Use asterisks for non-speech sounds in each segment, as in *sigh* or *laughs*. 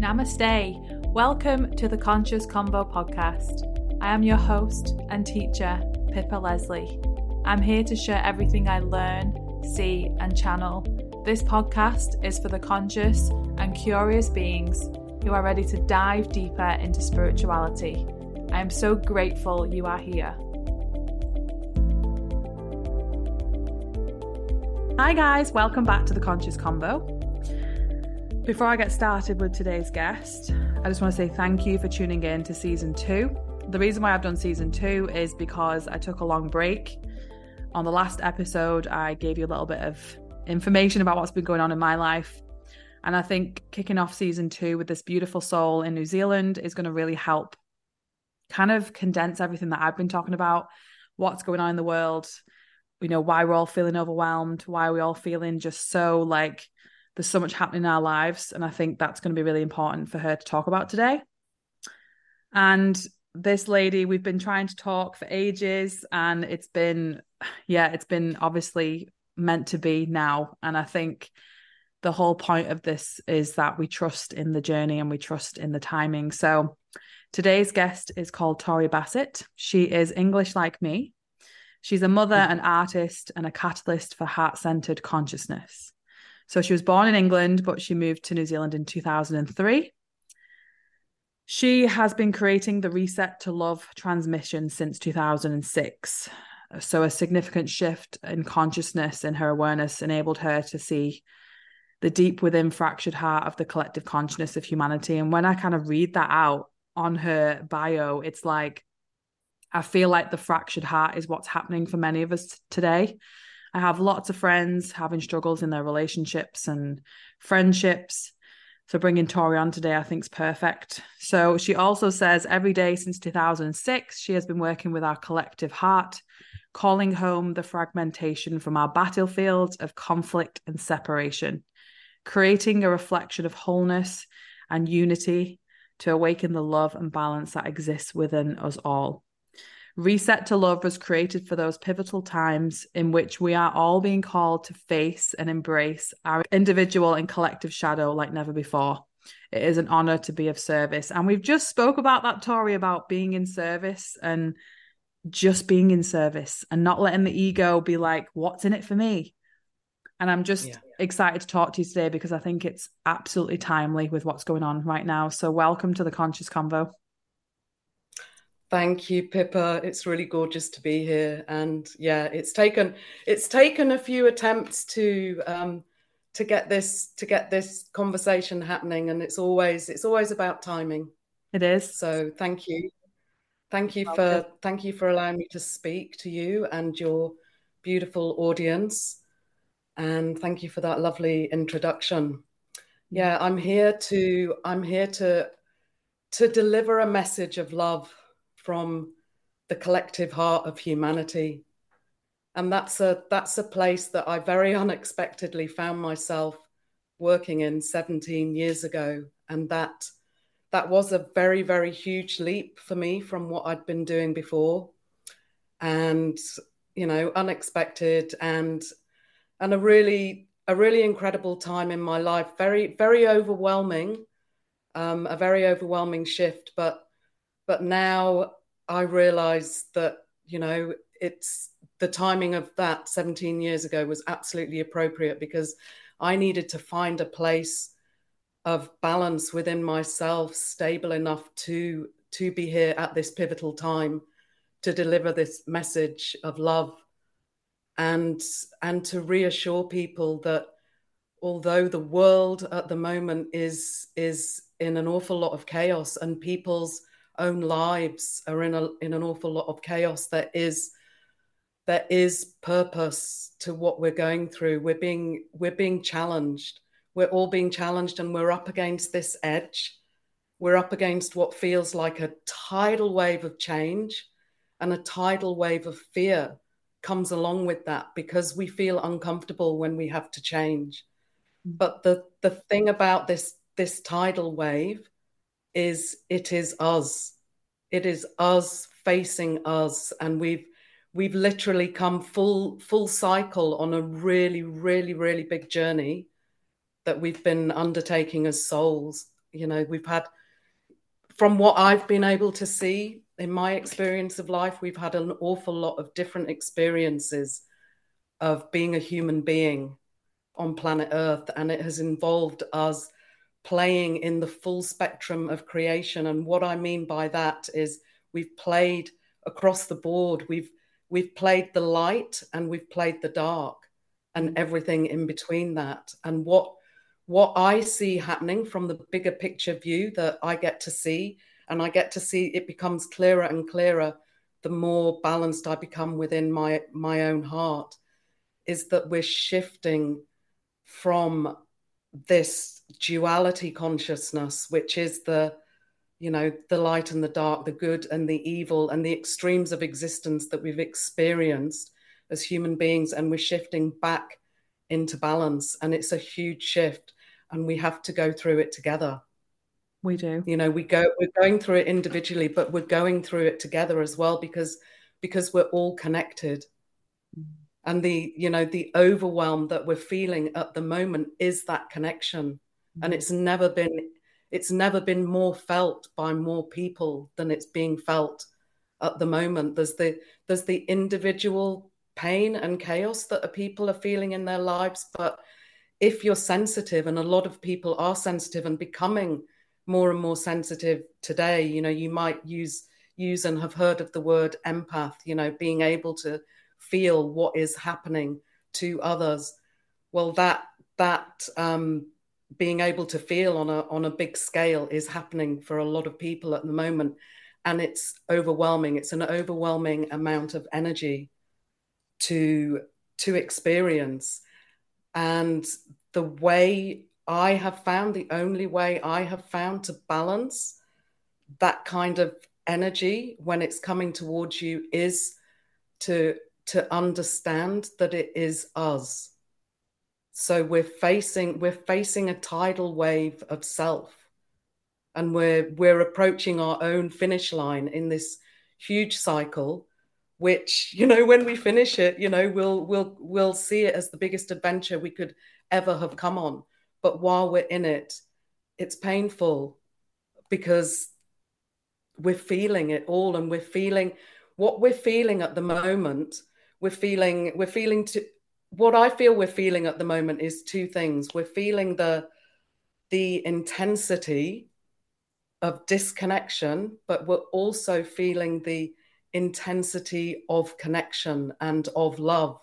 Namaste. Welcome to the Conscious Convo podcast. I am your host and teacher, Pippa Leslie. I'm here to share everything I learn, see, and channel. This podcast is for the conscious and curious beings who are ready to dive deeper into spirituality. I am so grateful you are here. Hi, guys, welcome back to the Conscious Convo. Before I get started with today's guest, I just want to say thank you for tuning in to season two. The reason why I've done season two is because I took a long break. On the last episode, I gave you a little bit of information about what's been going on in my life. And I think kicking off season two with this beautiful soul in New Zealand is going to really help kind of condense everything that I've been talking about, what's going on in the world, you know, why we're all feeling overwhelmed, why we're all feeling just so like there's so much happening in our lives. And I think that's going to be really important for her to talk about today. And this lady, we've been trying to talk for ages, and it's been, yeah, it's been obviously meant to be now. And I think the whole point of this is that we trust in the journey and we trust in the timing. So today's guest is called Tori Bassett. She is English like me. She's a mother, an artist, and a catalyst for heart centered consciousness. So she was born in England, but she moved to New Zealand in 2003. She has been creating the Reset to Love transmission since 2006. So, a significant shift in consciousness and her awareness enabled her to see the deep within fractured heart of the collective consciousness of humanity. And when I kind of read that out on her bio, it's like, I feel like the fractured heart is what's happening for many of us today. I have lots of friends having struggles in their relationships and friendships. So bringing Tori on today, I think is perfect. So she also says every day since 2006, she has been working with our collective heart, calling home the fragmentation from our battlefields of conflict and separation, creating a reflection of wholeness and unity to awaken the love and balance that exists within us all. Reset to Love was created for those pivotal times in which we are all being called to face and embrace our individual and collective shadow like never before. It is an honor to be of service. And we've just spoke about that, Tori, about being in service and just being in service and not letting the ego be like, what's in it for me? And I'm just yeah. excited to talk to you today because I think it's absolutely timely with what's going on right now. So, welcome to the Conscious Convo. Thank you, Pippa. It's really gorgeous to be here, and yeah, it's taken it's taken a few attempts to um, to get this to get this conversation happening, and it's always it's always about timing. It is. So thank you, thank you for thank you for allowing me to speak to you and your beautiful audience, and thank you for that lovely introduction. Yeah, I'm here to I'm here to to deliver a message of love from the collective heart of humanity. And that's a that's a place that I very unexpectedly found myself working in 17 years ago. And that that was a very, very huge leap for me from what I'd been doing before. And, you know, unexpected and and a really a really incredible time in my life. Very, very overwhelming. Um, a very overwhelming shift, but but now I realize that, you know, it's the timing of that 17 years ago was absolutely appropriate because I needed to find a place of balance within myself, stable enough to to be here at this pivotal time to deliver this message of love and and to reassure people that although the world at the moment is is in an awful lot of chaos and people's own lives are in a in an awful lot of chaos. There is there is purpose to what we're going through. We're being we're being challenged. We're all being challenged and we're up against this edge. We're up against what feels like a tidal wave of change and a tidal wave of fear comes along with that because we feel uncomfortable when we have to change. Mm. But the the thing about this this tidal wave is it is us. It is us facing us. And we've we've literally come full full cycle on a really really really big journey that we've been undertaking as souls. You know we've had from what i've been able to see in my experience of life we've had an awful lot of different experiences of being a human being on planet earth. And it has involved us playing in the full spectrum of creation. And what I mean by that is we've played across the board. We've we've played the light and we've played the dark and mm. everything in between that. And what what I see happening from the bigger picture view that I get to see, and I get to see it becomes clearer and clearer the more balanced I become within my my own heart, is that we're shifting from this duality consciousness, which is the, you know, the light and the dark, the good and the evil, and the extremes of existence that we've experienced as human beings. And we're shifting back into balance. And it's a huge shift. And we have to go through it together. We do. You know, we go, we're going through it individually, but we're going through it together as well because because we're all connected. Mm-hmm and the you know the overwhelm that we're feeling at the moment is that connection. And it's never been it's never been more felt by more people than it's being felt at the moment. There's the there's the individual pain and chaos that people are feeling in their lives but if you're sensitive and a lot of people are sensitive and becoming more and more sensitive today you know you might use use and have heard of the word empath you know being able to feel what is happening to others. Well that that um, being able to feel on a on a big scale is happening for a lot of people at the moment. And it's overwhelming. It's an overwhelming amount of energy to to experience. And the way i have found the only way i have found to balance that kind of energy when it's coming towards you is to to understand that it is us. So we're facing we're facing a tidal wave of self, and we're we're approaching our own finish line in this huge cycle. Which you know, when we finish it, you know, we'll we'll we'll see it as the biggest adventure we could ever have come on. But while we're in it, it's painful because we're feeling it all, and we're feeling what we're feeling at the moment we're feeling we're feeling to what I feel we're feeling at the moment is two things. We're feeling the the intensity of disconnection, but we're also feeling the intensity of connection and of love.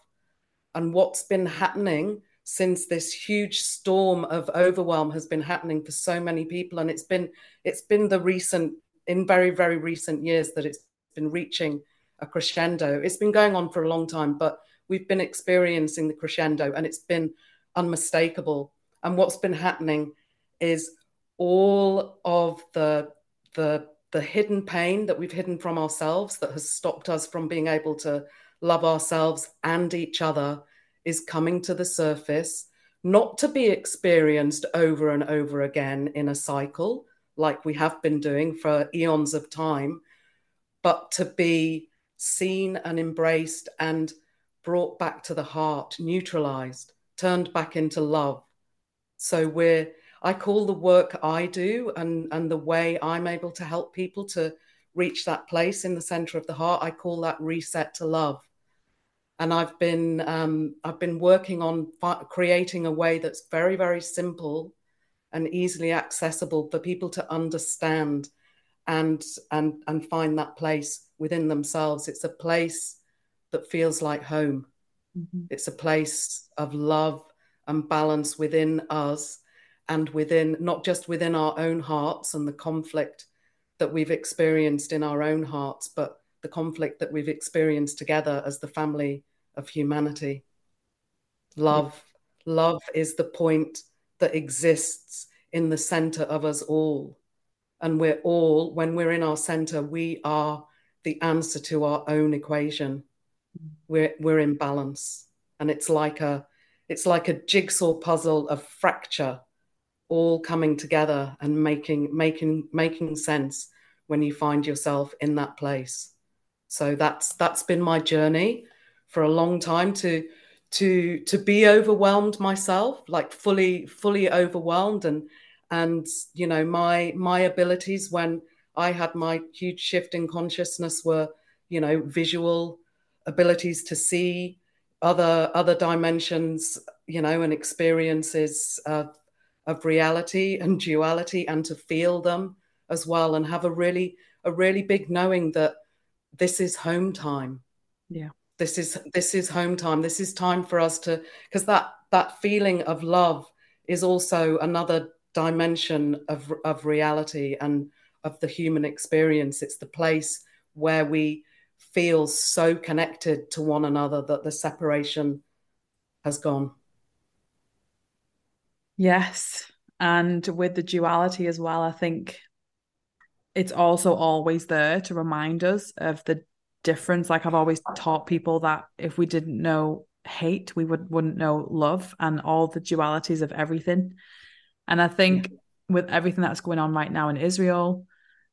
And what's been happening since this huge storm of overwhelm has been happening for so many people and it's been it's been the recent in very very recent years that it's been reaching a crescendo. It's been going on for a long time, but we've been experiencing the crescendo and it's been unmistakable. And what's been happening is all of the the the hidden pain that we've hidden from ourselves that has stopped us from being able to love ourselves and each other is coming to the surface, not to be experienced over and over again in a cycle like we have been doing for eons of time, but to be seen and embraced and brought back to the heart, neutralized, turned back into love. So we're I call the work I do and and the way I'm able to help people to reach that place in the center of the heart, I call that reset to love. And I've been um, I've been working on fi- creating a way that's very very simple and easily accessible for people to understand and and and find that place within themselves it's a place that feels like home mm-hmm. it's a place of love and balance within us and within not just within our own hearts and the conflict that we've experienced in our own hearts, but the conflict that we've experienced together as the family of humanity. Love, love is the point that exists in the center of us all. And we're all, when we're in our center, we are the answer to our own equation. We're, we're in balance. And it's like a, it's like a jigsaw puzzle of fracture all coming together and making making making sense when you find yourself in that place so that's that's been my journey for a long time to to to be overwhelmed myself like fully fully overwhelmed and and you know my my abilities when i had my huge shift in consciousness were you know visual abilities to see other other dimensions you know and experiences of, of reality and duality and to feel them as well and have a really a really big knowing that this is home time. Yeah. This is this is home time. This is time for us to because that that feeling of love is also another dimension of of reality and of the human experience. It's the place where we feel so connected to one another that the separation has gone yes and with the duality as well i think it's also always there to remind us of the difference. Like I've always taught people that if we didn't know hate, we would wouldn't know love and all the dualities of everything. And I think yeah. with everything that's going on right now in Israel,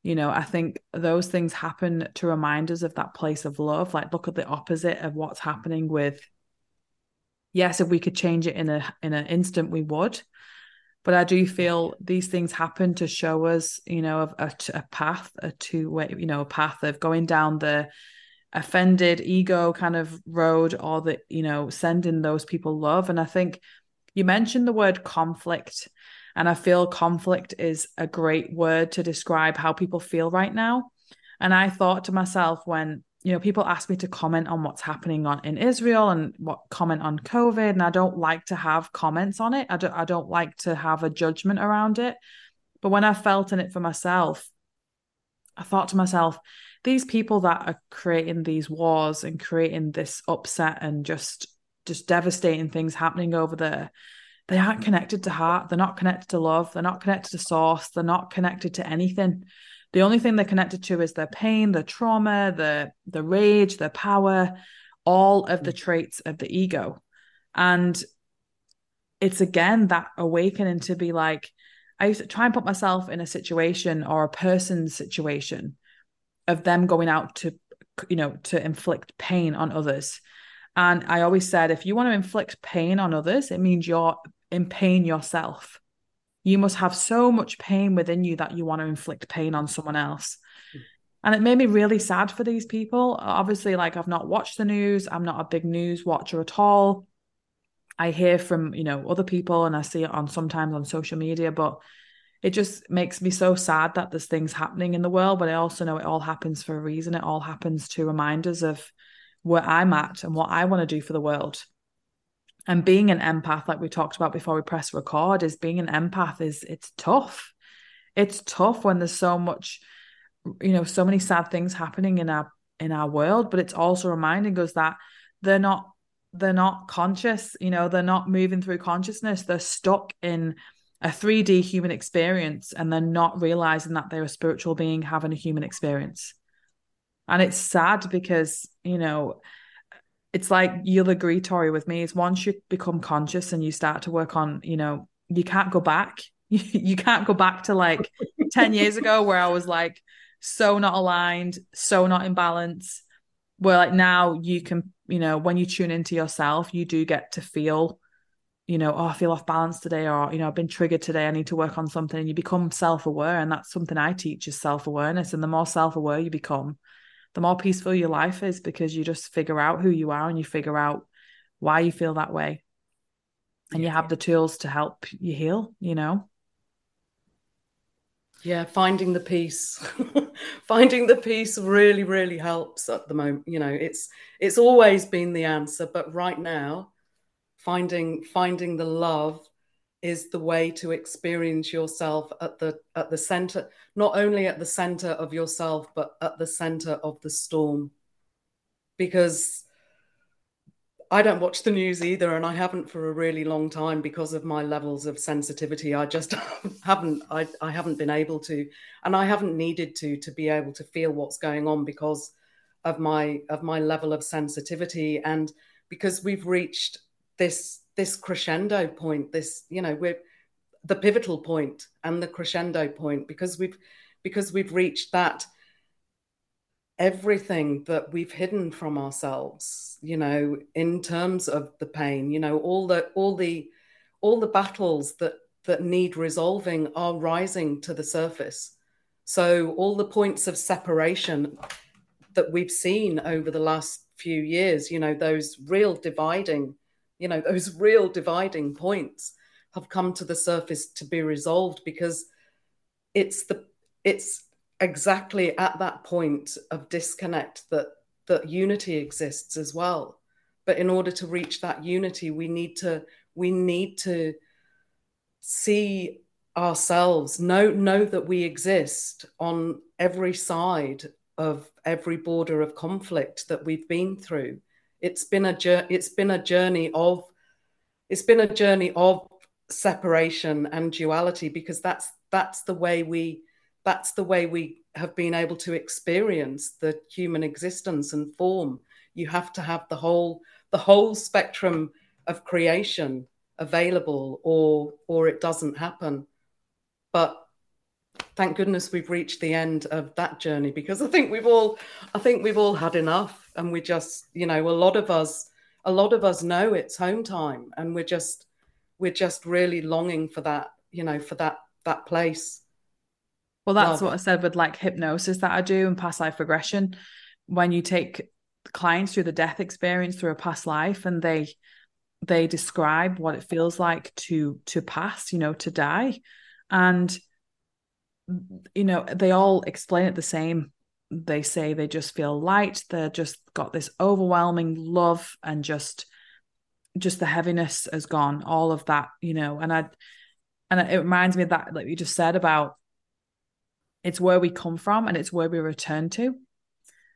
you know, I think those things happen to remind us of that place of love. Like look at the opposite of what's happening with yes, if we could change it in a in an instant, we would but I do feel these things happen to show us, you know, a, a, a path, a two way, you know, a path of going down the offended ego kind of road or the, you know, sending those people love. And I think you mentioned the word conflict, and I feel conflict is a great word to describe how people feel right now. And I thought to myself when you know people ask me to comment on what's happening on in Israel and what comment on COVID and I don't like to have comments on it I don't I don't like to have a judgment around it but when I felt in it for myself I thought to myself these people that are creating these wars and creating this upset and just just devastating things happening over there they aren't connected to heart they're not connected to love they're not connected to source they're not connected to anything the only thing they're connected to is their pain, their trauma, the the rage, their power, all of the mm. traits of the ego. And it's again that awakening to be like, I used to try and put myself in a situation or a person's situation of them going out to, you know, to inflict pain on others. And I always said, if you want to inflict pain on others, it means you're in pain yourself you must have so much pain within you that you want to inflict pain on someone else. And it made me really sad for these people. Obviously, like I've not watched the news, I'm not a big news watcher at all. I hear from, you know, other people and I see it on sometimes on social media, but it just makes me so sad that there's things happening in the world. But I also know it all happens for a reason. It all happens to remind us of where I'm at and what I want to do for the world and being an empath like we talked about before we press record is being an empath is it's tough. It's tough when there's so much you know so many sad things happening in our in our world but it's also reminding us that they're not they're not conscious you know they're not moving through consciousness. They're stuck in a 3d human experience and they're not realizing that they're a spiritual being having a human experience. And it's sad because you know it's like you'll agree, Tori, with me, is once you become conscious and you start to work on, you know, you can't go back. *laughs* you can't go back to like 10 years ago where I was like so not aligned, so not in balance. Where like now you can, you know, when you tune into yourself, you do get to feel, you know, oh, I feel off balance today, or, you know, I've been triggered today. I need to work on something. And you become self aware. And that's something I teach is self awareness. And the more self aware you become, the more peaceful your life is because you just figure out who you are and you figure out why you feel that way. And you have the tools to help you heal, you know? Yeah, finding the peace. *laughs* finding the peace really, really helps at the moment. You know, it's it's always been the answer, but right now, finding finding the love is the way to experience yourself at the at the center not only at the center of yourself but at the center of the storm. Because I don't watch the news either and I haven't for a really long time because of my levels of sensitivity. I just *laughs* haven't I, I haven't been able to and I haven't needed to to be able to feel what's going on because of my of my level of sensitivity. And because we've reached this this crescendo point this you know we're the pivotal point and the crescendo point because we've because we've reached that everything that we've hidden from ourselves you know in terms of the pain you know all the all the all the battles that that need resolving are rising to the surface. So all the points of separation that we've seen over the last few years you know those real dividing you know those real dividing points have come to the surface to be resolved because it's the it's exactly at that point of disconnect that that unity exists as well. But in order to reach that unity we need to we need to see ourselves know know that we exist on every side of every border of conflict that we've been through it's been a it's been a journey of it's been a journey of separation and duality because that's that's the way we that's the way we have been able to experience the human existence and form. You have to have the whole the whole spectrum of creation available or or it doesn't happen. But thank goodness we've reached the end of that journey because i think we've all i think we've all had enough and we just you know a lot of us a lot of us know it's home time and we're just we're just really longing for that you know for that that place. Well that's Love. what i said with like hypnosis that i do and past life regression. When you take clients through the death experience through a past life and they they describe what it feels like to to pass you know to die. And you know they all explain it the same. They say they just feel light. They're just got this overwhelming love and just just the heaviness has gone all of that you know. And i and it reminds me of that like you just said about it's where we come from and it's where we return to.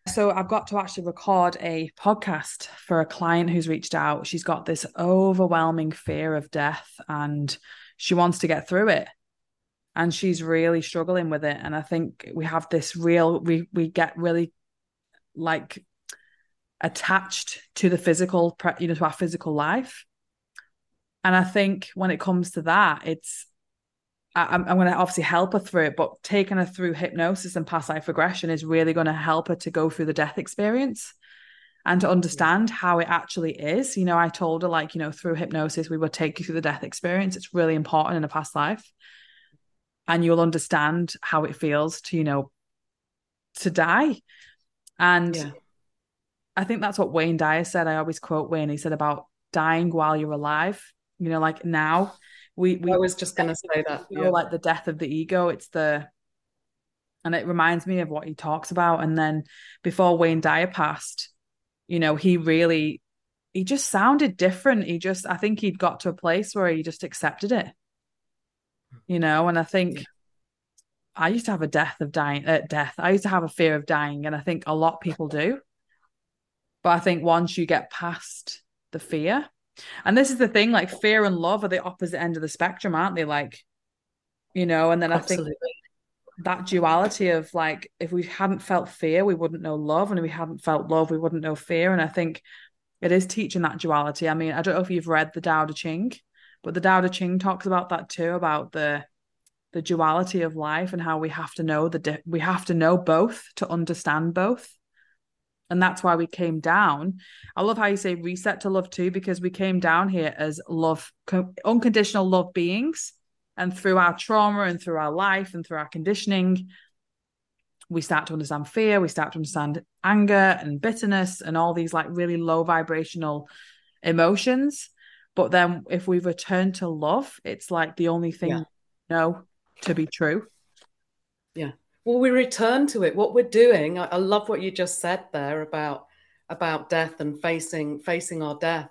So i've got to actually record a podcast for a client who's reached out. She's got this overwhelming fear of death and she wants to get through it and she's really struggling with it. And i think we have this real we we get really like attached to the physical you know to our physical life. And i think when it comes to that it's I, am I'm going to obviously help her through it but taking her through hypnosis and past life regression is really going to help her to go through the death experience and to understand how it actually is. You know i told her like you know through hypnosis we will take you through the death experience. It's really important in a past life and you'll understand how it feels to you know to die. And yeah. i think that's what wayne dyer said. I always quote wayne. He said about dying while you're alive. You know like now we, we i was just going to say that you know, like the death of the ego. It's the and it reminds me of what he talks about. And then before wayne dyer passed you know he really he just sounded different. He just i think he'd got to a place where he just accepted it you know and i think i used to have a death of dying uh, death. I used to have a fear of dying and i think a lot of people do. But i think once you get past the fear and this is the thing like fear and love are the opposite end of the spectrum aren't they? Like you know and then Absolutely. i think that duality of like if we hadn't felt fear we wouldn't know love and if we hadn't felt love we wouldn't know fear. And i think it is teaching that duality. I mean i don't know if you've read the Tao Te Ching but the Tao Te Ching talks about that too, about the the duality of life and how we have to know the di- we have to know both to understand both. And that's why we came down. I love how you say reset to love too, because we came down here as love, unconditional love beings. And through our trauma and through our life and through our conditioning, we start to understand fear, we start to understand anger and bitterness and all these like really low vibrational emotions. But then if we return to love, it's like the only thing yeah. know to be true. Yeah. Well, we return to it. What we're doing, I, I love what you just said there about about death and facing facing our death.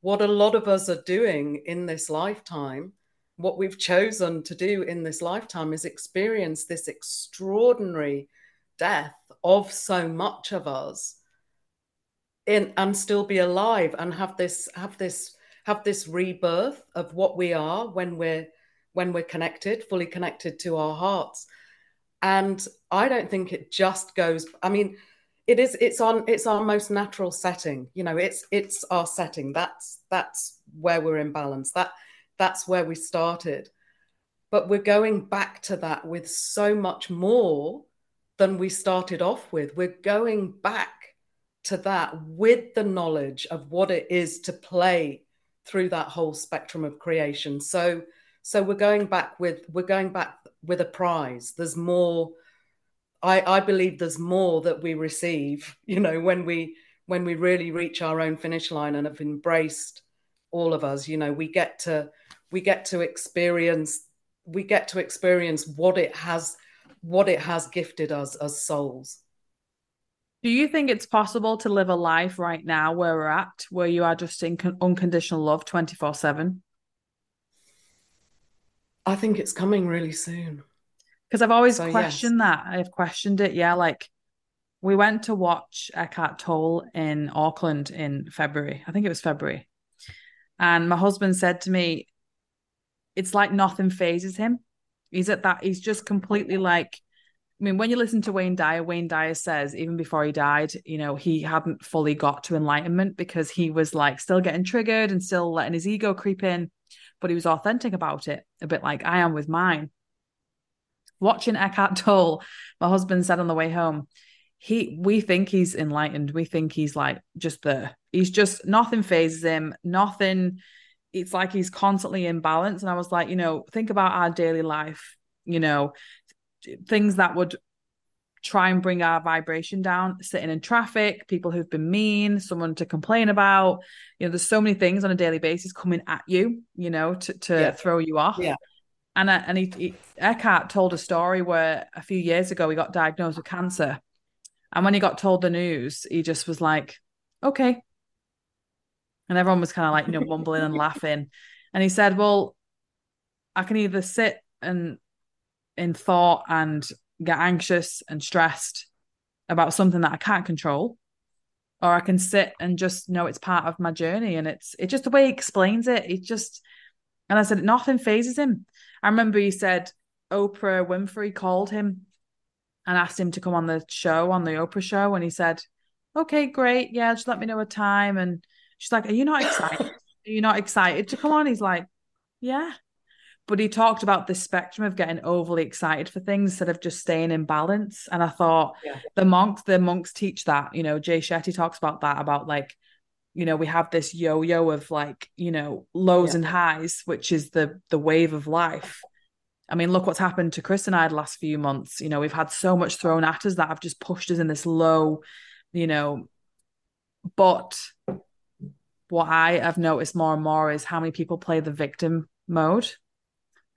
What a lot of us are doing in this lifetime what we've chosen to do in this lifetime is experience this extraordinary death of so much of us in and still be alive and have this have this have this rebirth of what we are when we're when we're connected fully connected to our hearts. And i don't think it just goes i mean it is it's on it's our most natural setting you know it's it's our setting. That's that's where we're in balance. That that's where we started. But we're going back to that with so much more than we started off with. We're going back to that with the knowledge of what it is to play through that whole spectrum of creation. So so we're going back with we're going back with a prize. There's more i i believe there's more that we receive you know when we when we really reach our own finish line and have embraced all of us. You know we get to we get to experience we get to experience what it has what it has gifted us as souls do you think it's possible to live a life right now where we're at where you are just in con- unconditional love 24 7 I think it's coming really soon. Because I've always so, questioned yes. that. I've questioned it. Yeah, like we went to watch Eckhart Tolle in Auckland in February. I think it was February. And my husband said to me, it's like nothing fazes him. He's at that, he's just completely like, I mean, when you listen to Wayne Dyer, Wayne Dyer says even before he died, you know, he hadn't fully got to enlightenment because he was like still getting triggered and still letting his ego creep in but he was authentic about it, a bit like I am with mine. Watching Eckhart Tolle, my husband said on the way home, he we think he's enlightened. We think he's like just there. He's just nothing fazes him, nothing. It's like he's constantly in balance. And I was like, you know, think about our daily life, you know, things that would try and bring our vibration down sitting in traffic people who've been mean someone to complain about. You know there's so many things on a daily basis coming at you you know to, to yeah. throw you off. Yeah. And uh, and he, he, Eckhart told a story where a few years ago he got diagnosed with cancer. And when he got told the news he just was like okay. And everyone was kind of like you know mumbling and laughing. And he said well I can either sit and in thought and get anxious and stressed about something that I can't control, or I can sit and just know it's part of my journey. And it's it's just the way he explains it. It just and I said nothing fazes him. I remember he said Oprah Winfrey called him and asked him to come on the show on the Oprah show, and he said, "Okay, great, yeah, just let me know a time." And she's like, "Are you not excited? Are you not excited to come on?" He's like, "Yeah." But he talked about this spectrum of getting overly excited for things instead of just staying in balance. And I thought yeah. the monks, the monks teach that. You know, Jay Shetty talks about that about like, you know, we have this yo-yo of like, you know, lows yeah. and highs, which is the the wave of life. I mean, look what's happened to Chris and I the last few months. You know, we've had so much thrown at us that have just pushed us in this low, you know. But what I have noticed more and more is how many people play the victim mode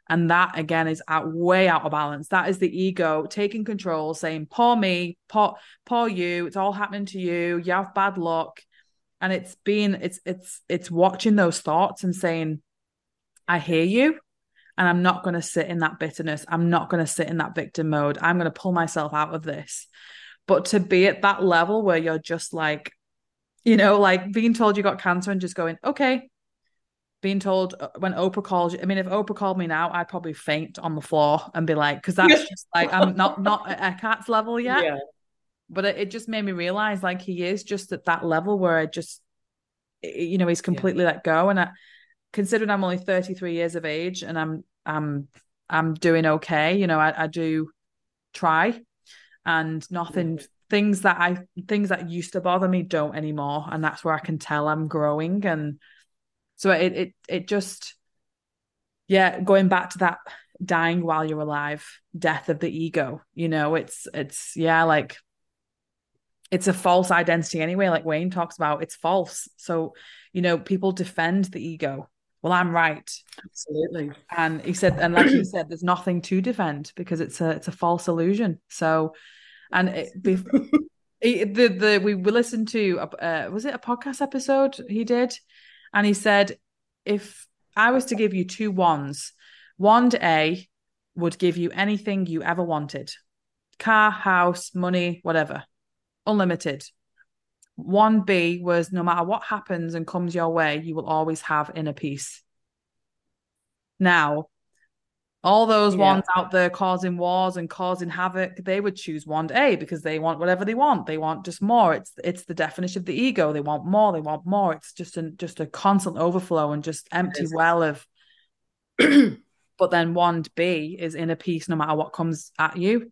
and that again is out way out of balance. That is the ego taking control, saying, poor me, poor, poor you, it's all happening to you, you have bad luck. And it's being it's it's it's watching those thoughts and saying, I hear you. And I'm not going to sit in that bitterness. I'm not going to sit in that victim mode. I'm going to pull myself out of this. But to be at that level where you're just like, you know, like being told you got cancer and just going, okay, being told uh, when Oprah calls you. I mean, if Oprah called me now, I'd probably faint on the floor and be like, because that's just like I'm not not at Eckhart's level *laughs* yet. Yeah. But it, it, just made me realize like he is just at that level where I just, you know, he's completely yeah. let go. And I, considering I'm only 33 years of age and I'm I'm I'm doing okay, you know, I, I do try, and nothing. Things that I things that used to bother me don't anymore, and that's where I can tell I'm growing and so it it it just yeah, going back to that dying while you're alive, death of the ego, you know, it's it's yeah, like it's a false identity anyway, like Wayne talks about, it's false. So, you know, people defend the ego. Well, I'm right. Absolutely. And he said, and like he said, there's nothing to defend because it's a it's a false illusion. So, and it, *laughs* the the we listened to uh, was it a podcast episode he did and he said, if I was to give you two wands, wand A would give you anything you ever wanted car, house, money, whatever, unlimited. Wand B was no matter what happens and comes your way, you will always have inner peace. Now, all those yeah. ones out there causing wars and causing havoc, they would choose wand A because they want whatever they want. They want just more. It's it's the definition of the ego. They want more. They want more. It's just a just a constant overflow and just empty well of. *clears throat* but then wand B is inner peace no matter what comes at you.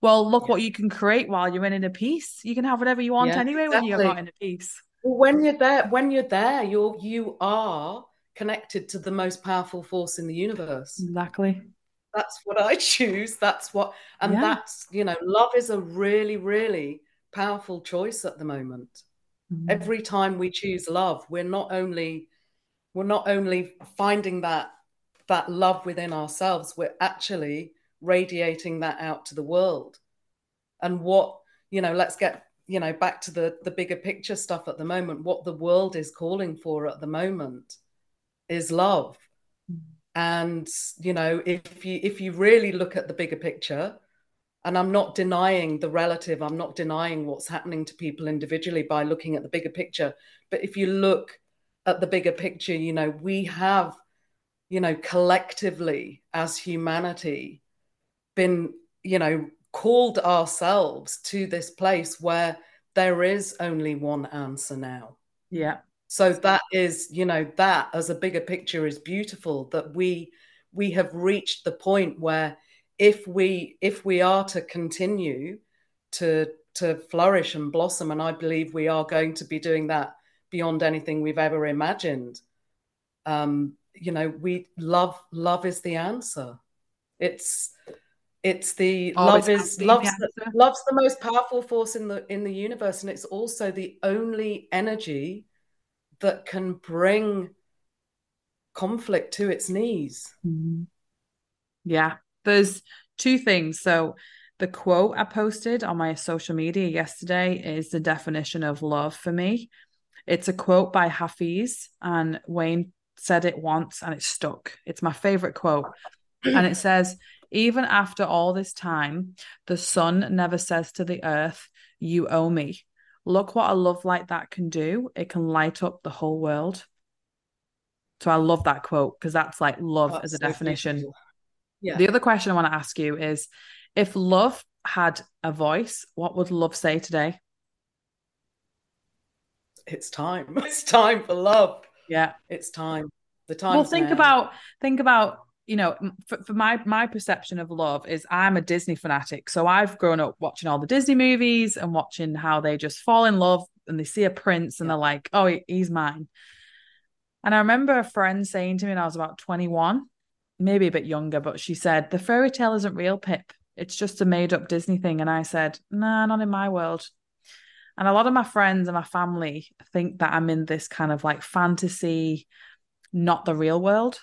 Well, look yeah. what you can create while you're in inner peace. You can have whatever you want yeah, anyway exactly. when you're not in a peace. Well, when you're there, when you're there, you're you are connected to the most powerful force in the universe. Exactly. That's what I *laughs* choose. That's what, and yeah. that's, you know, love is a really, really powerful choice at the moment. Mm-hmm. Every time we choose love, we're not only, we're not only finding that, that love within ourselves, we're actually radiating that out to the world. And what, you know, let's get, you know, back to the, the bigger picture stuff at the moment, what the world is calling for at the moment is love. And you know, if you if you really look at the bigger picture, and I'm not denying the relative, I'm not denying what's happening to people individually by looking at the bigger picture. But if you look at the bigger picture, you know, we have, you know, collectively as humanity been, you know, called ourselves to this place where there is only one answer now. Yeah so that is you know that as a bigger picture is beautiful that we we have reached the point where if we if we are to continue to to flourish and blossom and i believe we are going to be doing that beyond anything we've ever imagined um you know we love love is the answer. It's it's the Always love is love's the, love's the most powerful force in the in the universe and it's also the only energy that can bring conflict to its knees. Mm-hmm. Yeah, there's two things. So, the quote I posted on my social media yesterday is the definition of love for me. It's a quote by Hafiz, and Wayne said it once and it stuck. It's my favorite quote. *clears throat* and it says, Even after all this time, the sun never says to the earth, You owe me. Look what a love like that can do. It can light up the whole world. So I love that quote because that's like love that's as a so definition. Beautiful. Yeah. The other question I want to ask you is if love had a voice, what would love say today? It's time. *laughs* It's time for love. Yeah. It's time. The time. Well, think now. about think about you know, for, for, my my perception of love is I'm a Disney fanatic. So I've grown up watching all the Disney movies and watching how they just fall in love and they see a prince and they're like, "Oh, he's mine." And I remember a friend saying to me when I was about 21, maybe a bit younger, but she said, "The fairy tale isn't real, Pip. It's just a made up Disney thing." And I said, "Nah, not in my world." And a lot of my friends and my family think that I'm in this kind of like fantasy, not the real world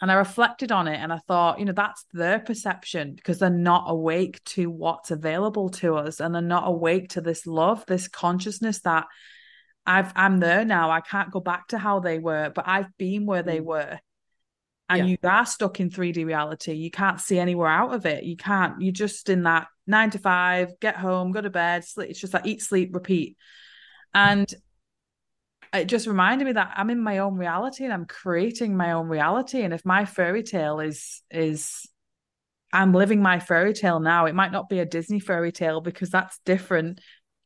and I reflected on it and I thought, you know, that's their perception because they're not awake to what's available to us and they're not awake to this love, this consciousness that I've I'm there now. I can't go back to how they were, but I've been where they mm. were. And yeah. you are stuck in 3D reality. You can't see anywhere out of it. You can't, you're just in that nine to five, get home, go to bed, sleep. It's just like eat, sleep, repeat. And it just reminded me that I'm in my own reality and I'm creating my own reality. And if my fairy tale is is I'm living my fairy tale now, it might not be a Disney fairy tale because that's different.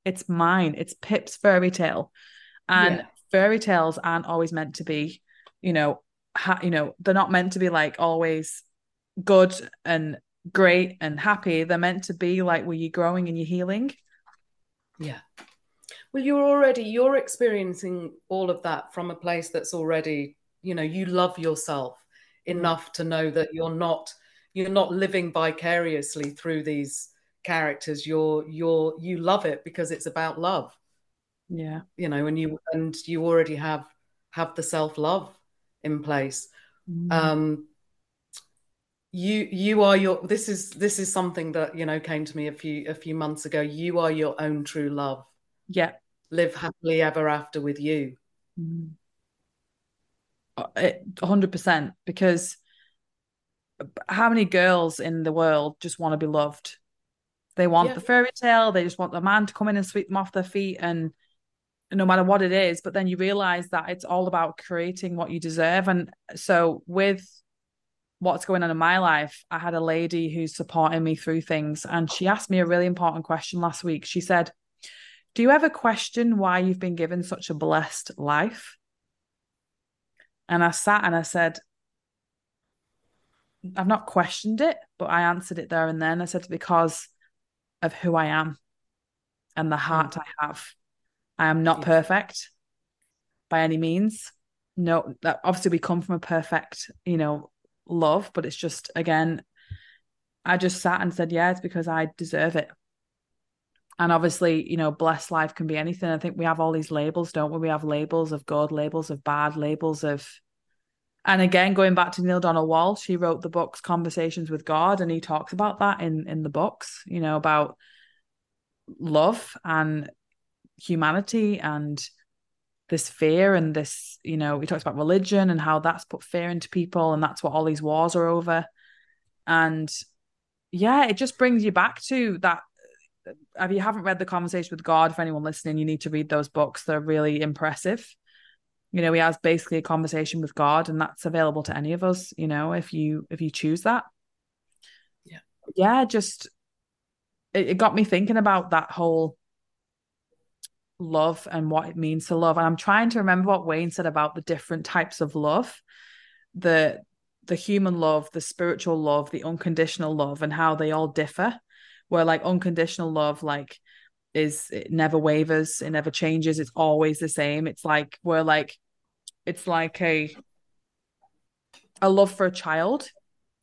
It's mine. It's Pip's fairy tale. And yeah. fairy tales aren't always meant to be, you know, ha- you know, they're not meant to be like always good and great and happy. They're meant to be like where you're growing and you're healing. Yeah well you're already you're experiencing all of that from a place that's already you know you love yourself mm. enough to know that you're not you're not living vicariously through these characters. You're you're you love it because it's about love. Yeah. You know and you and you already have have the self love in place. Mm. um you you are your this is this is something that you know came to me a few a few months ago. You are your own true love. Yeah live happily ever after with you mm. Uh, 100% because uh, how many girls in the world just want to be loved they want yeah. the fairy tale they just want the man to come in and sweep them off their feet and no matter what it is but then you realize that it's all about creating what you deserve and uh, so with what's going on in my life i had a lady who's supporting me through things and she asked me a really important question last week she said do you ever question why you've been given such a blessed life and I sat and I said, I've not questioned it, but I answered it there and then. I said, because of who I am and the heart mm. I have. I am not perfect by any means. No, that obviously we come from a perfect, you know, love, but it's just again, I just sat and said, yeah, it's because I deserve it. And obviously, you know, blessed life can be anything. I think we have all these labels, don't we? We have labels of good, labels of bad, labels of and again, going back to Neale Donald Walsch, he wrote the books Conversations with God, and he talks about that in in the books, you know, about love and humanity and this fear and this, you know, he talks about religion and how that's put fear into people, and that's what all these wars are over. And yeah, it just brings you back to that if you haven't read the conversation with god for anyone listening you need to read those books. They're really impressive. You know he has basically a conversation with god and that's available to any of us you know if you if you choose that. Yeah. Yeah just it, it got me thinking about that whole love and what it means to love. And i'm trying to remember what wayne said about the different types of love the the human love the spiritual love the unconditional love and how they all differ where like unconditional love like is it never wavers it never changes it's always the same. It's like we're like it's like a a love for a child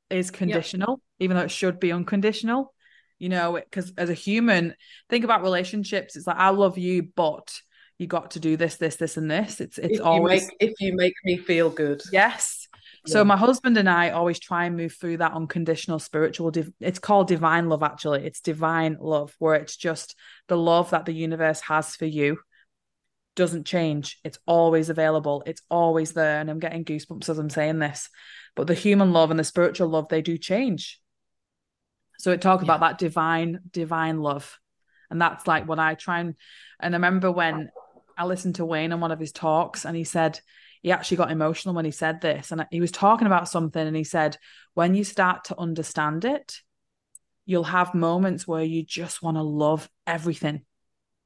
is conditional yep. even though it should be unconditional you know because as a human think about relationships it's like i love you but you got to do this this this and this. It's it's if always make, if you make me feel good. Yes so my husband and I always try and move through that unconditional spiritual. Div- it's called divine love. Actually, it's divine love, where it's just the love that the universe has for you doesn't change. It's always available. It's always there. And I'm getting goosebumps as I'm saying this. But the human love and the spiritual love, they do change. So it talk yeah. about that divine, divine love. And that's like what I try and and I remember when I listened to Wayne on one of his talks and he said, he actually got emotional when he said this. And he was talking about something and he said, when you start to understand it, you'll have moments where you just want to love everything.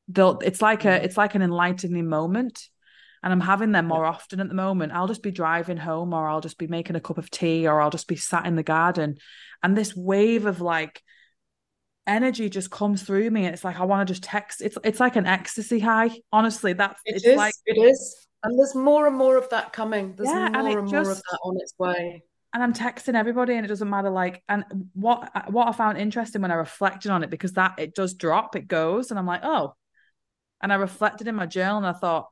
They'll, it's like a mm. it's like an enlightening moment. And I'm having them more often at the moment. I'll just be driving home or I'll just be making a cup of tea or I'll just be sat in the garden. And this wave of like energy just comes through me. And it's like I want to just text. It's it's like an ecstasy high. Honestly, that's it it's is, like it is. And there's more and more of that coming. There's yeah, more and, and just, more of that on its way. And I'm texting everybody, and it doesn't matter. Like, and what what I found interesting when I reflected on it because that it does drop, it goes, and I'm like, oh. And I reflected in my journal, and I thought,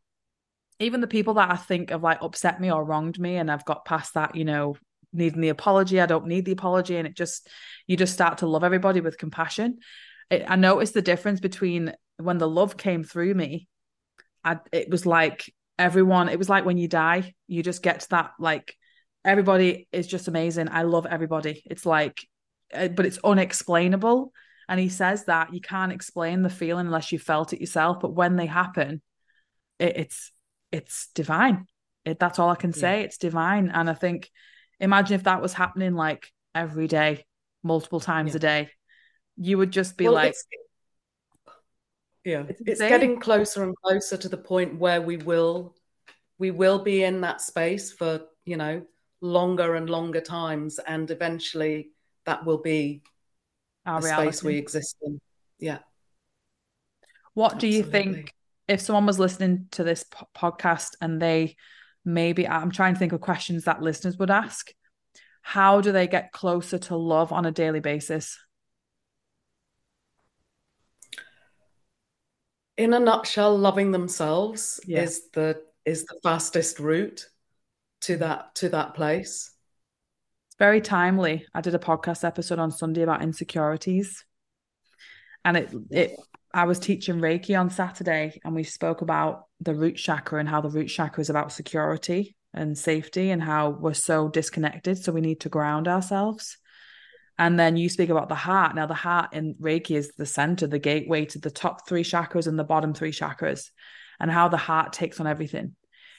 even the people that I think have like upset me or wronged me, and I've got past that, you know, needing the apology. I don't need the apology, and it just you just start to love everybody with compassion. It, I noticed the difference between when the love came through me. I, it was like everyone it was like when you die you just get to that like everybody is just amazing. I love everybody. It's like uh, but it's unexplainable. And he says that you can't explain the feeling unless you felt it yourself. But when they happen it, it's it's divine. It, that's all i can say. Yeah. it's divine. And i think imagine if that was happening like every day multiple times yeah. a day you would just be well, like yeah. It's, it's getting closer and closer to the point where we will we will be in that space for you know longer and longer times and eventually that will be Our space we exist in. Yeah. What Absolutely. do you think if someone was listening to this po- podcast and they maybe i'm trying to think of questions that listeners would ask how do they get closer to love on a daily basis in a nutshell, loving themselves yeah. is the is the fastest route to mm-hmm. that to that place. It's very timely. I did a podcast episode on Sunday about insecurities. And it it I was teaching Reiki on Saturday and we spoke about the root chakra and how the root chakra is about security. and safety and how we're so disconnected. So we need to ground ourselves. And then you speak about the heart. Now, the heart in Reiki is the center, the gateway to the top three chakras and the bottom three chakras, and how the heart takes on everything.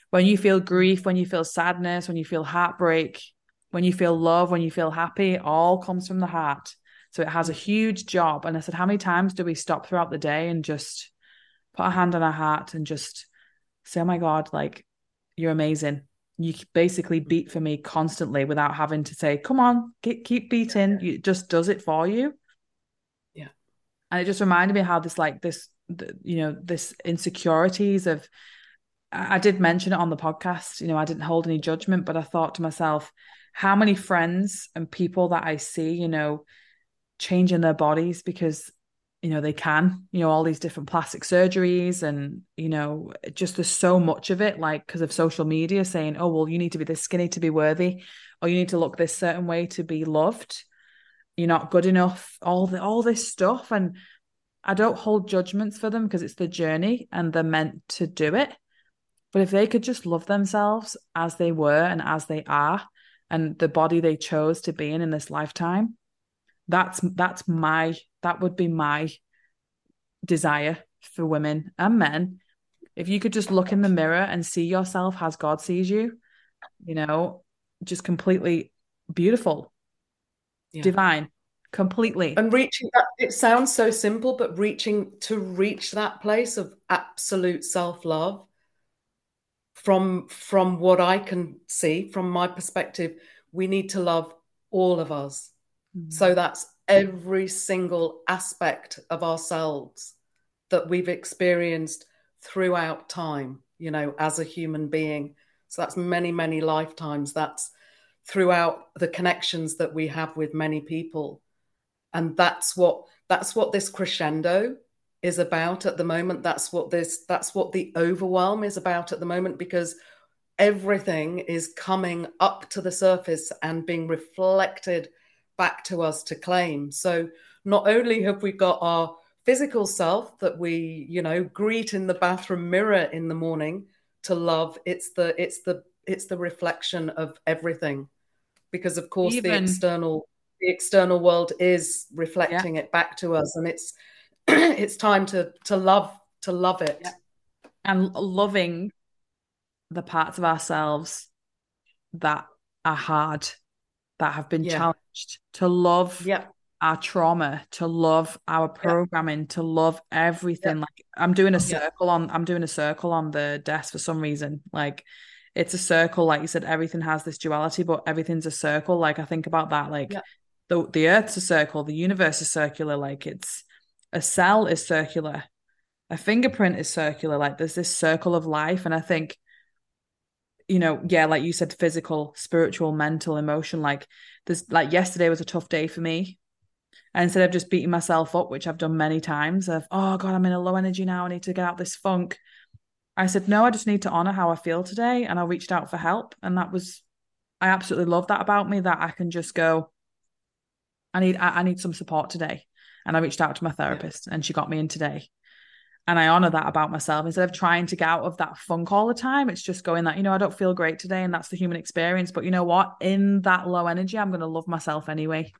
When you feel grief, when you feel sadness, when you feel heartbreak, when you feel love, when you feel happy, all comes from the heart. So it has a huge job. And I said, how many times do we stop throughout the day and just put a hand on our heart and just say, oh my God, like, you're amazing. You basically mm-hmm. beat for me constantly without having to say, come on, keep, keep beating. Yeah. It just does it for you. Yeah. And it just reminded me how this, like, this, you know, this insecurities of, I did mention it on the podcast. You know, I didn't hold any judgment, but I thought to myself, how many friends and people that I see, you know, changing their bodies because you know they can you know all these different plastic surgeries and you know just there's so much of it like because of social media saying oh well you need to be this skinny to be worthy or you need to look this certain way to be loved. You're not good enough all the all this stuff and i don't hold judgments for them because it's the journey and they're meant to do it. But if they could just love themselves as they were and as they are and the body they chose to be in in this lifetime that's that's my that would be my desire for women and men. If you could just look in the mirror and see yourself as god sees you you know just completely beautiful yeah. divine completely. And reaching that it sounds so simple but reaching to reach that place of absolute self-love from from what i can see from my perspective we need to love all of us Mm. So that's every single aspect of ourselves that we've experienced throughout time, you know, as a human being. So that's many, many lifetimes. That's throughout the connections that we have with many people. And that's what that's what this crescendo is about at the moment. That's what this that's what the overwhelm is about at the moment because everything is coming up to the surface and being reflected back to us to claim. So not only have we got our physical self that we, you know, greet in the bathroom mirror in the morning to love, it's the it's the it's the reflection of everything. Because of course Even... the external the external world is reflecting yeah. it back to us and it's *clears throat* it's time to to love to love it. Yeah. And loving the parts of ourselves that are hard that have been yeah. challenged, to love yep. our trauma, to love our programming, yep. to love everything. Like I'm doing a circle on I'm doing a circle on the desk for some reason. Like it's a circle, like you said, everything has this duality, but everything's a circle. Like I think about that, like the the earth's a circle, the universe is circular, like it's a cell is circular, a fingerprint is circular, like there's this circle of life. And I think you know, yeah, like you said, physical, spiritual, mental, emotion. Like there's like yesterday was a tough day for me. And instead of just beating myself up, which I've done many times, of oh god, I'm in a low energy now, I need to get out this funk. I said, no, I just need to honor how I feel today. And I reached out for help. And that was I absolutely love that about me that I can just go, I need I, I need some support today. And I reached out to my therapist and she got me in today and I honor that about myself instead of trying to get out of that funk all the time. It's just going that, you know, I don't feel great today and that's the human experience. But you know what? In that low energy, I'm going to love myself anyway.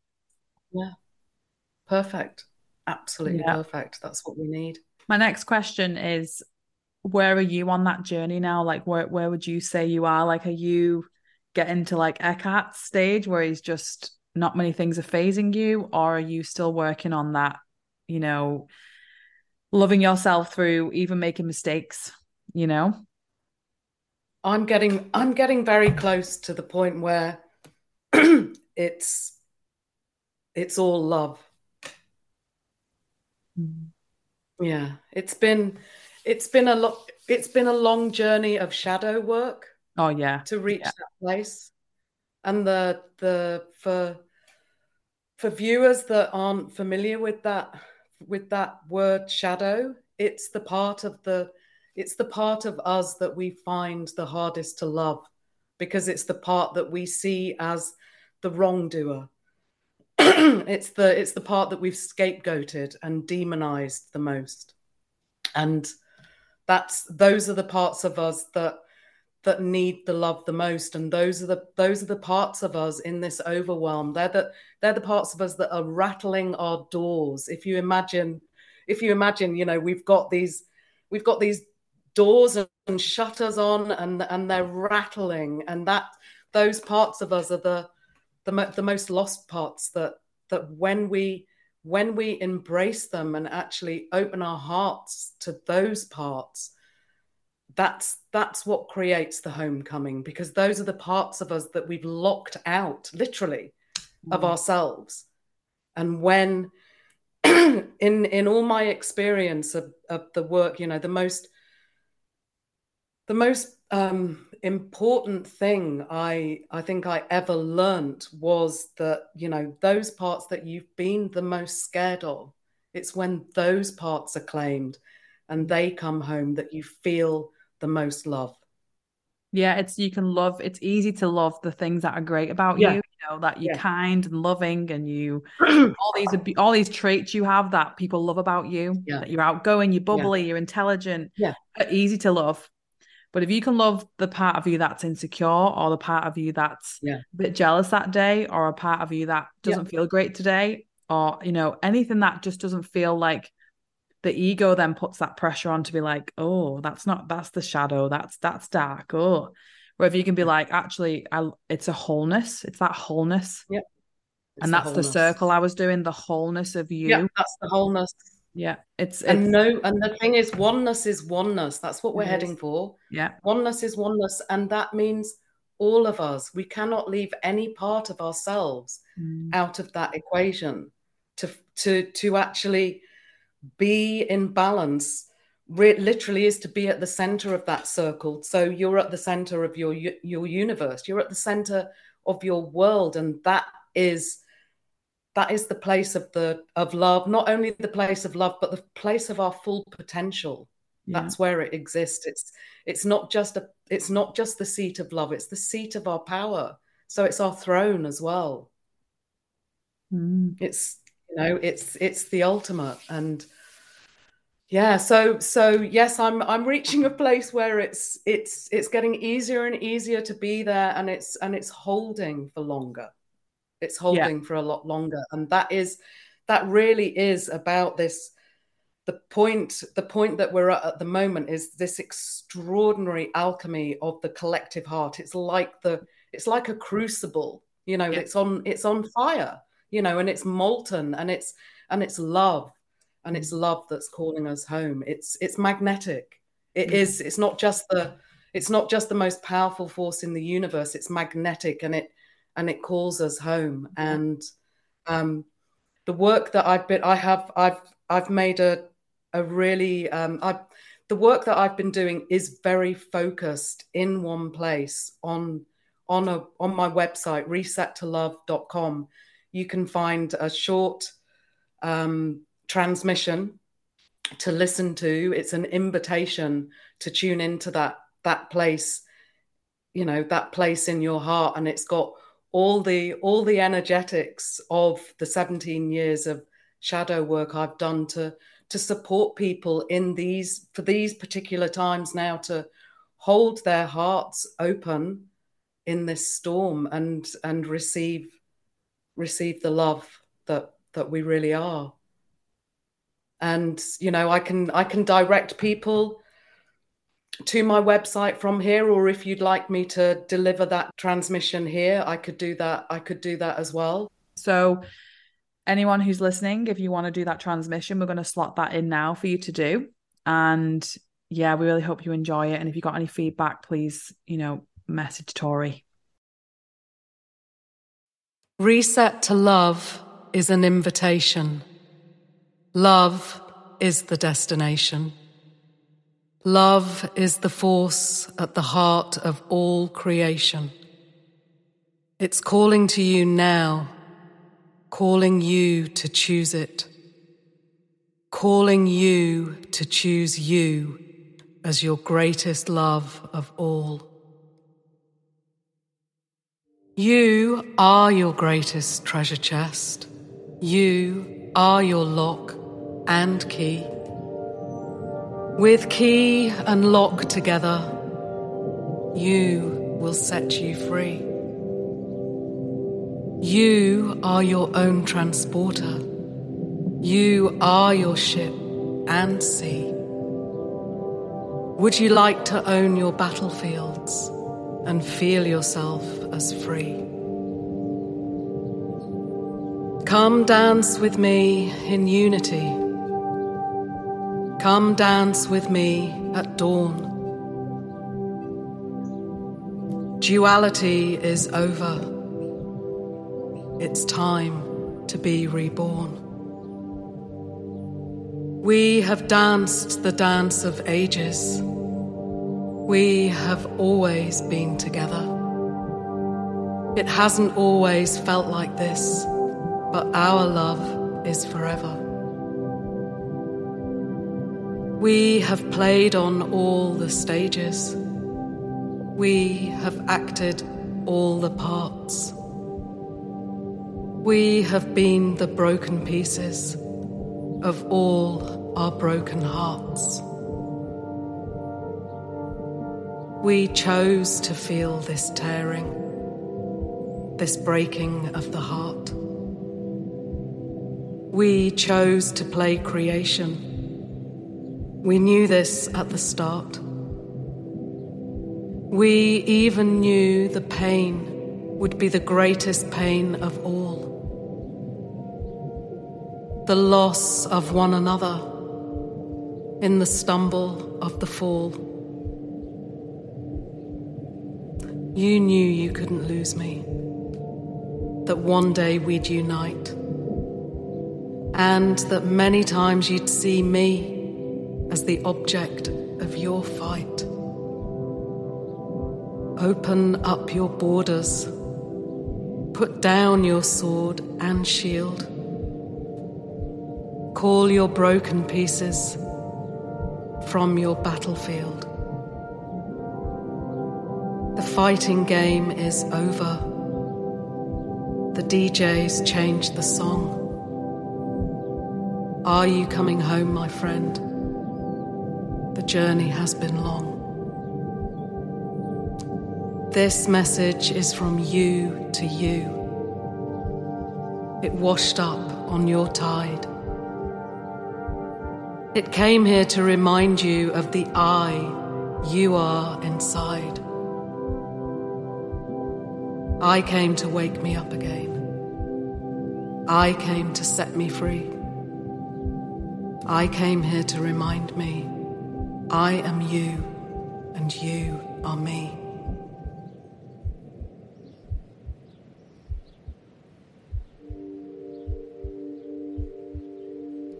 Yeah. Perfect. Absolutely yeah. perfect. That's what we need. My next question is where are you on that journey now? Like, where, where would you say you are? Like, are you getting to like Eckhart's stage where he's just not many things are fazing you? Or are you still working on that, you know, loving yourself through even making mistakes, you know? I'm getting I'm getting very close to the point where *clears throat* it's it's all love. Mm. Yeah, it's been it's been a lot it's been a long journey of shadow work. Oh yeah. To reach yeah. that place. And the the for for viewers that aren't familiar with that with that word shadow it's the part of the it's the part of us that we find the hardest to love because it's the part that we see as the wrongdoer. *clears throat* It's the it's the part that we've scapegoated and demonized the most. And that's those are the parts of us that that need the love the most and those are the those are the parts of us in this overwhelm. They're the they're the parts of us that are rattling our doors. If you imagine if you imagine you know we've got these we've got these doors and shutters on and and they're rattling and that those parts of us are the the, the most lost parts that that when we when we embrace them and actually open our hearts to those parts that's that's what creates the homecoming because those are the parts of us that we've locked out literally mm. of ourselves and when *clears throat* in in all my experience of, of the work you know the most the most um, important thing I I think I ever learned was that you know those parts that you've been the most scared of. It's when those parts are claimed and they come home that you feel the most love. Yeah, it's you can love. It's easy to love the things that are great about yeah. you. You know that you're yeah. kind and loving, and you *clears throat* all these all these traits you have that people love about you. Yeah. That you're outgoing, you're bubbly, you're intelligent. Yeah, easy to love. But if you can love the part of you that's insecure or the part of you that's yeah. a bit jealous that day or a part of you that doesn't yeah. feel great today or you know anything that just doesn't feel like the ego then puts that pressure on to be like oh that's not that's the shadow that's that's dark oh where if you can be like actually I, it's a wholeness it's that wholeness yeah and that's the, the circle i was doing the wholeness of you yeah that's the wholeness yeah, it's, it's and no, and the thing is, oneness is oneness. That's what we're heading for. Yeah, oneness is oneness, and that means all of us. We cannot leave any part of ourselves mm. out of that equation to to to actually be in balance. Re- literally, is to be at the center of that circle. So you're at the center of your your universe. You're at the center of your world, and that is that is the place of the of love not only the place of love but the place of our full potential yeah. that's where it exists it's it's not just a it's not just the seat of love it's the seat of our power so it's our throne as well mm. it's you know it's it's the ultimate. And yeah so so yes i'm i'm reaching a place where it's it's it's getting easier and easier to be there and it's and it's holding for longer. It's holding yeah. for a lot longer. And that is that really is about this the point the point that we're at at the moment is this extraordinary alchemy of the collective heart. It's like the it's like a crucible you know yeah. it's on it's on fire you know and it's molten and it's and it's love and it's love that's calling us home it's it's magnetic It mm-hmm. is. it's not just the it's not just the most powerful force in the universe it's magnetic and it and it calls us home. And um, the work that I've been, I have, I've, I've made a, a really, um, I, the work that I've been doing is very focused in one place on, on a, on my website, resettolove.com. You can find a short um, transmission to listen to. It's an invitation to tune into that, that place, you know, that place in your heart. And it's got all the all the energetics of the 17 years of shadow work I've done to to support people in these for these particular times now to hold their hearts open in this storm and and receive receive the love that that we really are. And you know i can i can direct people to my website from here or if you'd like me to deliver that transmission here i could do that i could do that as well. So anyone who's listening if you want to do that transmission we're going to slot that in now for you to do. And yeah we really hope you enjoy it. And if you got any feedback please you know message tori reset to love is an invitation love is the destination Love is the force at the heart of all creation. It's calling to you now, calling you to choose it, calling you to choose you as your greatest love of all. You are your greatest treasure chest. You are your lock and key. With key and lock together, you will set you free. You are your own transporter. You are your ship and sea. Would you like to own your battlefields and feel yourself as free? Come dance with me in unity. Come dance with me at dawn. Duality is over. It's time to be reborn. We have danced the dance of ages. We have always been together. It hasn't always felt like this, but our love is forever. We have played on all the stages. We have acted all the parts. We have been the broken pieces of all our broken hearts. We chose to feel this tearing, this breaking of the heart. We chose to play creation. We knew this at the start. We even knew the pain would be the greatest pain of all. The loss of one another in the stumble of the fall. You knew you couldn't lose me, that one day we'd unite, and that many times you'd see me as the object of your fight. Open up your borders. Put down your sword and shield. Call your broken pieces from your battlefield. Fighting game is over. The DJs changed the song. Are you coming home, my friend? The journey has been long. This message is from you to you. It washed up on your tide. It came here to remind you of the I you are inside. I came to wake me up again. I came to set me free. I came here to remind me I am you and you are me.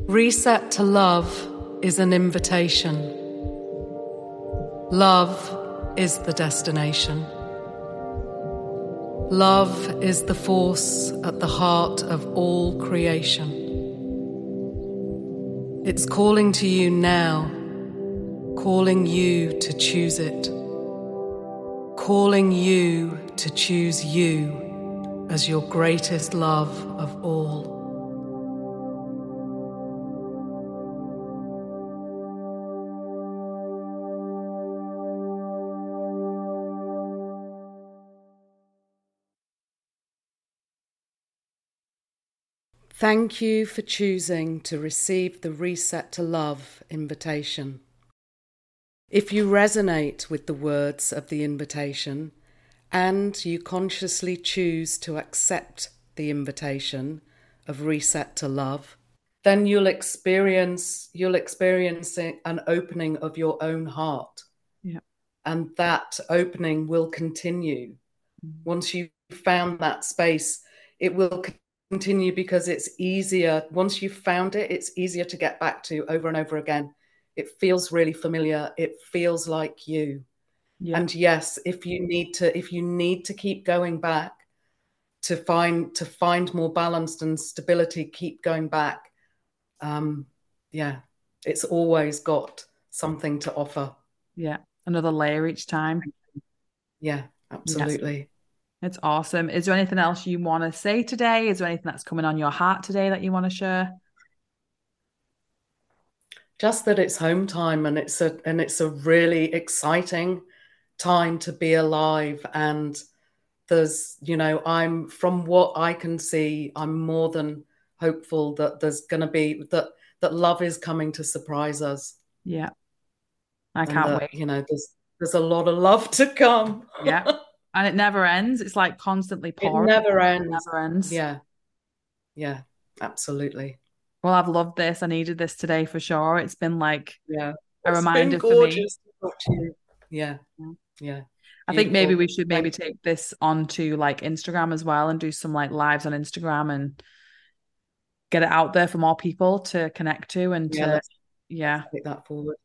Reset to love is an invitation. Love is the destination. Love is the force at the heart of all creation. It's calling to you now, calling you to choose it, calling you to choose you as your greatest love of all. Thank you for choosing to receive the Reset to Love invitation. If you resonate with the words of the invitation and you consciously choose to accept the invitation of Reset to Love, then you'll experience you'll experience an opening of your own heart. Yeah. And that opening will continue. Mm-hmm. Once you've found that space, it will continue because it's easier. Once you've found it it's easier to get back to over and over again. It feels really familiar. It feels like you. Yeah. and yes if you need to if you need to keep going back to find to find more balanced and stability keep going back. Um yeah it's always got something to offer. Yeah another layer each time. Yeah absolutely. It's awesome. Is there anything else you want to say today? Is there anything that's coming on your heart today that you want to share? Just that it's home time and it's a and it's a really exciting time to be alive and there's you know i'm from what i can see i'm more than hopeful that there's going to be that that love is coming to surprise us yeah i can't that, wait you know there's there's a lot of love to come yeah *laughs* and it never ends. It's like constantly pouring. it never ends. it never ends. Yeah. Yeah. Absolutely. Well i've loved this. I needed this today for sure. It's been like yeah. a it's reminder for me. yeah. Yeah. I think maybe we should maybe take this onto like Instagram as well and do some like lives on Instagram and get it out there for more people to connect to and yeah, to yeah. take that forward.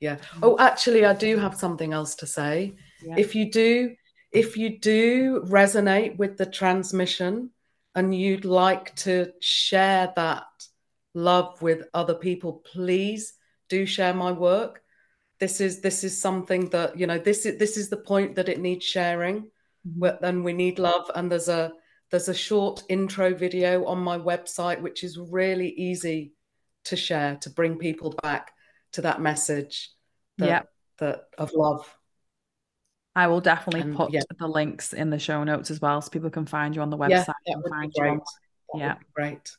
Yeah. Mm. Oh, actually, I do have something else to say. Yeah. If you do, if you do resonate with the transmission and you'd like to share that love with other people, please do share my work this is this is something that you know this is this is the point that it needs sharing mm-hmm. and we need love and there's a there's a short intro video on my website which is really easy to share to bring people back to that message that, yeah. that of love I will definitely and, put yeah. the links in the show notes as well so people can find you on the website. Yeah, that would be great. yeah. great.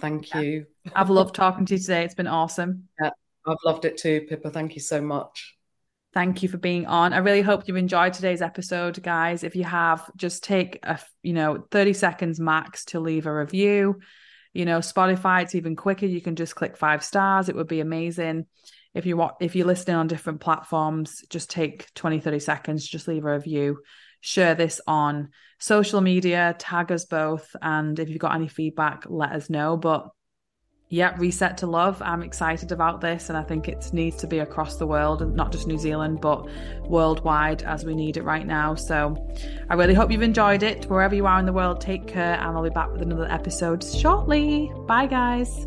Thank you. I've loved talking to you today. It's been awesome. Yeah. I've loved it too, Pippa. Thank you so much. Thank you for being on. I really hope you've enjoyed today's episode, guys. If you have, just take a you know 30 seconds max to leave a review. You know, Spotify, it's even quicker. You can just click five stars. It would be amazing. If you want, if you're listening on different platforms, just take 20, 30 seconds, just leave a review. Share this on social media, tag us both. And if you've got any feedback, let us know. But yeah, reset to love. I'm excited about this, and I think it needs to be across the world, and not just New Zealand, but worldwide as we need it right now. So, I really hope you've enjoyed it. Wherever you are in the world, take care, and I'll be back with another episode shortly. Bye, guys.